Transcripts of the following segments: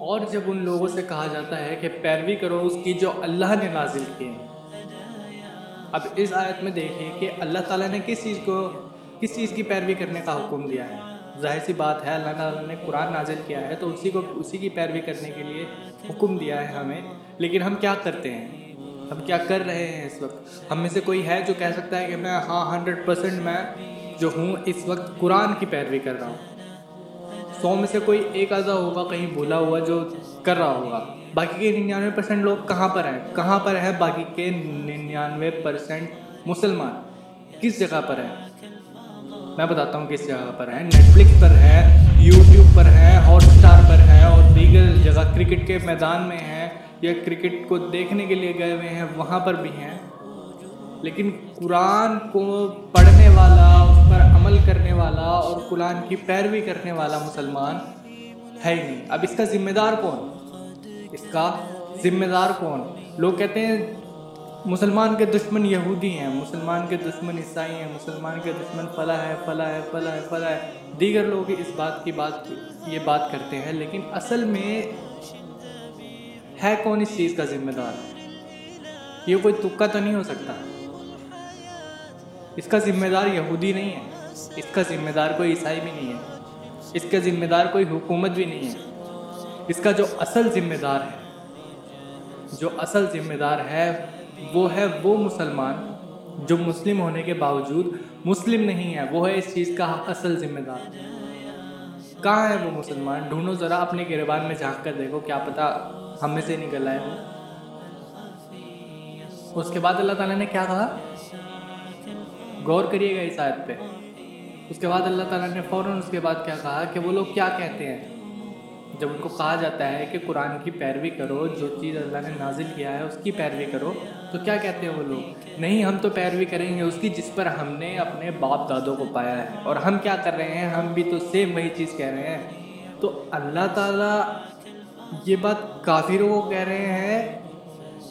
اور جب ان لوگوں سے کہا جاتا ہے کہ پیروی کرو اس کی جو اللہ نے نازل کی ہے۔ اب اس آیت میں دیکھیں کہ اللہ تعالیٰ نے کس چیز کو، کس چیز کی پیروی کرنے کا حکم دیا ہے۔ ظاہر سی بات ہے، اللہ تعالیٰ نے قرآن نازل کیا ہے تو اسی کو، اسی کی پیروی کرنے کے لیے حکم دیا ہے ہمیں۔ لیکن ہم کیا کرتے ہیں؟ ہم کیا کر رہے ہیں اس وقت؟ ہم میں سے کوئی ہے جو کہہ سکتا ہے کہ میں ہاں ہنڈریڈ پرسینٹ میں جو ہوں، اس وقت قرآن کی پیروی کر رہا ہوں۔ سو میں سے کوئی ایک آدھا ہوگا کہیں بھولا ہوا جو کر رہا ہوگا۔ باقی کے ننانوے پرسینٹ لوگ کہاں پر ہیں؟ کہاں پر ہے باقی کے ننانوے پرسینٹ مسلمان؟ کس جگہ پر ہے میں بتاتا ہوں کس جگہ پر ہے نیٹ فلکس پر ہے یوٹیوب پر ہے ہاٹ اسٹار پر ہے اور دیگر جگہ کرکٹ کے میدان میں ہیں یا کرکٹ کو دیکھنے کے لیے گئے ہوئے ہیں، وہاں پر بھی ہیں۔ لیکن قرآن کو پڑھنے والا پر عمل کرنے والا اور قرآن کی پیروی کرنے والا مسلمان ہے ہی نہیں۔ اب اس کا ذمہ دار کون؟ اس کا ذمہ دار کون؟ لوگ کہتے ہیں مسلمان کے دشمن یہودی ہیں، مسلمان کے دشمن عیسائی ہیں، مسلمان کے دشمن فلاں ہے فلاں ہے فلاں ہے فلاں ہے دیگر لوگ اس بات کی بات یہ بات کرتے ہیں۔ لیکن اصل میں ہے کون اس چیز کا ذمہ دار یہ کوئی تکا تو نہیں ہو سکتا۔ اس کا ذمہ دار یہودی نہیں ہے۔ اس کا ذمہ دار کوئی عیسائی بھی نہیں ہے۔ اس کا ذمہ دار کوئی حکومت بھی نہیں ہے۔ اس کا جو اصل ذمہ دار ہے، جو اصل ذمہ دار ہے، وہ ہے وہ مسلمان جو مسلم ہونے کے باوجود مسلم نہیں ہے۔ وہ ہے اس چیز کا اصل ذمہ دار۔ کہاں ہے وہ مسلمان؟ ڈھونڈو ذرا اپنے گربان میں جھانک کر دیکھو، کیا پتا ہم میں سے نکل آئے وہ اس کے بعد اللہ تعالیٰ نے کیا کہا؟ غور کریے گا اس آیت پہ۔ اس کے بعد اللہ تعالیٰ نے فوراً اس کے بعد کیا کہا کہ وہ لوگ کیا کہتے ہیں؟ جب ان کو کہا جاتا ہے کہ قرآن کی پیروی کرو، جو چیز اللہ نے نازل کیا ہے اس کی پیروی کرو، تو کیا کہتے ہیں وہ لوگ؟ نہیں، ہم تو پیروی کریں گے اس کی جس پر ہم نے اپنے باپ دادوں کو پایا ہے۔ اور ہم کیا کر رہے ہیں؟ ہم بھی تو سیم وہی چیز کہہ رہے ہیں۔ تو اللہ تعالیٰ یہ بات کافروں کو کہہ رہے ہیں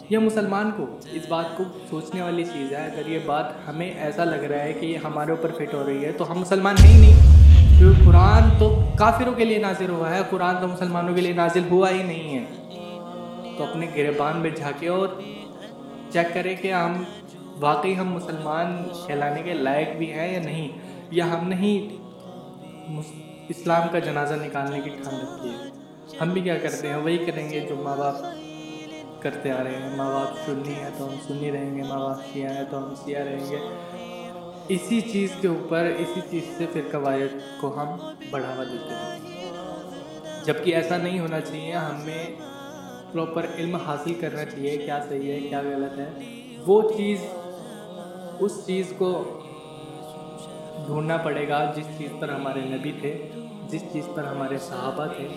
یا مسلمان کو اس بات کو سوچنے والی چیز ہے۔ اگر یہ بات ہمیں ایسا لگ رہا ہے کہ یہ ہمارے اوپر فٹ ہو رہی ہے تو ہم مسلمان ہیں ہی نہیں۔ کیونکہ قرآن تو کافروں کے لیے نازل ہوا ہے، قرآن تو مسلمانوں کے لیے نازل ہوا ہی نہیں ہے۔ تو اپنے گربان میں جھانکے اور چیک کرے کہ ہم واقعی ہم مسلمان کہلانے کے لائق بھی ہیں یا نہیں، یا ہم نہیں اسلام کا جنازہ نکالنے کی ٹھان رکھتی ہے ہم بھی کیا کرتے ہیں؟ وہی کریں گے جو ماں باپ کرتے آ رہے ہیں۔ ماں باپ سنی ہے تو ہم سنی رہیں گے۔ ماں باپ سیاہ ہے تو ہم سیاہ رہیں گے۔ اسی چیز کے اوپر، اسی چیز سے پھر قواعد کو ہم بڑھاوا دیتے ہیں۔ جبکہ ایسا نہیں ہونا چاہیے، ہمیں پراپر علم حاصل کرنا چاہیے۔ کیا صحیح ہے، کیا غلط ہے؟ وہ چیز، اس چیز کو ڈھونڈنا پڑے گا جس چیز پر ہمارے نبی تھے، جس چیز پر ہمارے صحابہ تھے۔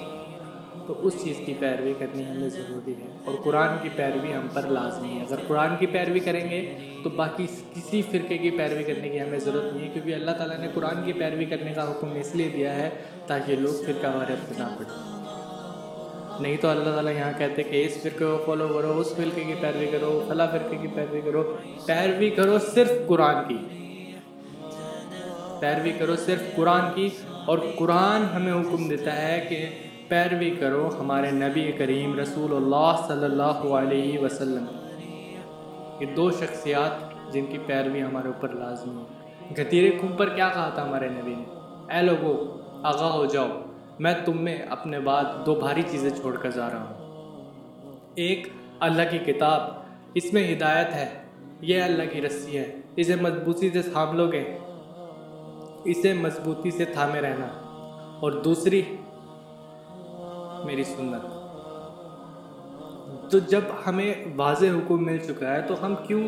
تو اس چیز کی پیروی کرنی ہمیں ضروری ہے اور قرآن کی پیروی ہم پر لازمی ہے۔ اگر قرآن کی پیروی کریں گے تو باقی کسی فرقے کی پیروی کرنے کی ہمیں ضرورت نہیں ہے، کیونکہ اللہ تعالیٰ نے قرآن کی پیروی کرنے کا حکم اس لیے دیا ہے تاکہ لوگ فرقہ وارت نہ پڑیں نہیں تو اللہ تعالیٰ یہاں کہتے کہ اس فرقے کو فالو کرو، اس فرقے کی پیروی کرو، فلاں فرقے کی پیروی کرو۔ پیروی کرو صرف قرآن کی۔ پیروی کرو صرف قرآن کی اور قرآن ہمیں حکم دیتا ہے کہ پیروی کرو ہمارے نبی کریم رسول اللہ صلی اللہ علیہ وسلم یہ دو شخصیات جن کی پیروی ہمارے اوپر لازمی ہے۔ گتیرے خون پر کیا کہا تھا ہمارے نبی نے؟ اے لوگو، آگاہ ہو جاؤ۔ میں تم میں اپنے بعد دو بھاری چیزیں چھوڑ کر جا رہا ہوں۔ ایک، اللہ کی کتاب۔ اس میں ہدایت ہے۔ یہ اللہ کی رسی ہے۔ اسے مضبوطی سے تھام لو گے۔ اسے مضبوطی سے تھامے رہنا۔ اور دوسری میری سنت۔ تو جب ہمیں واضح حکم مل چکا ہے تو ہم کیوں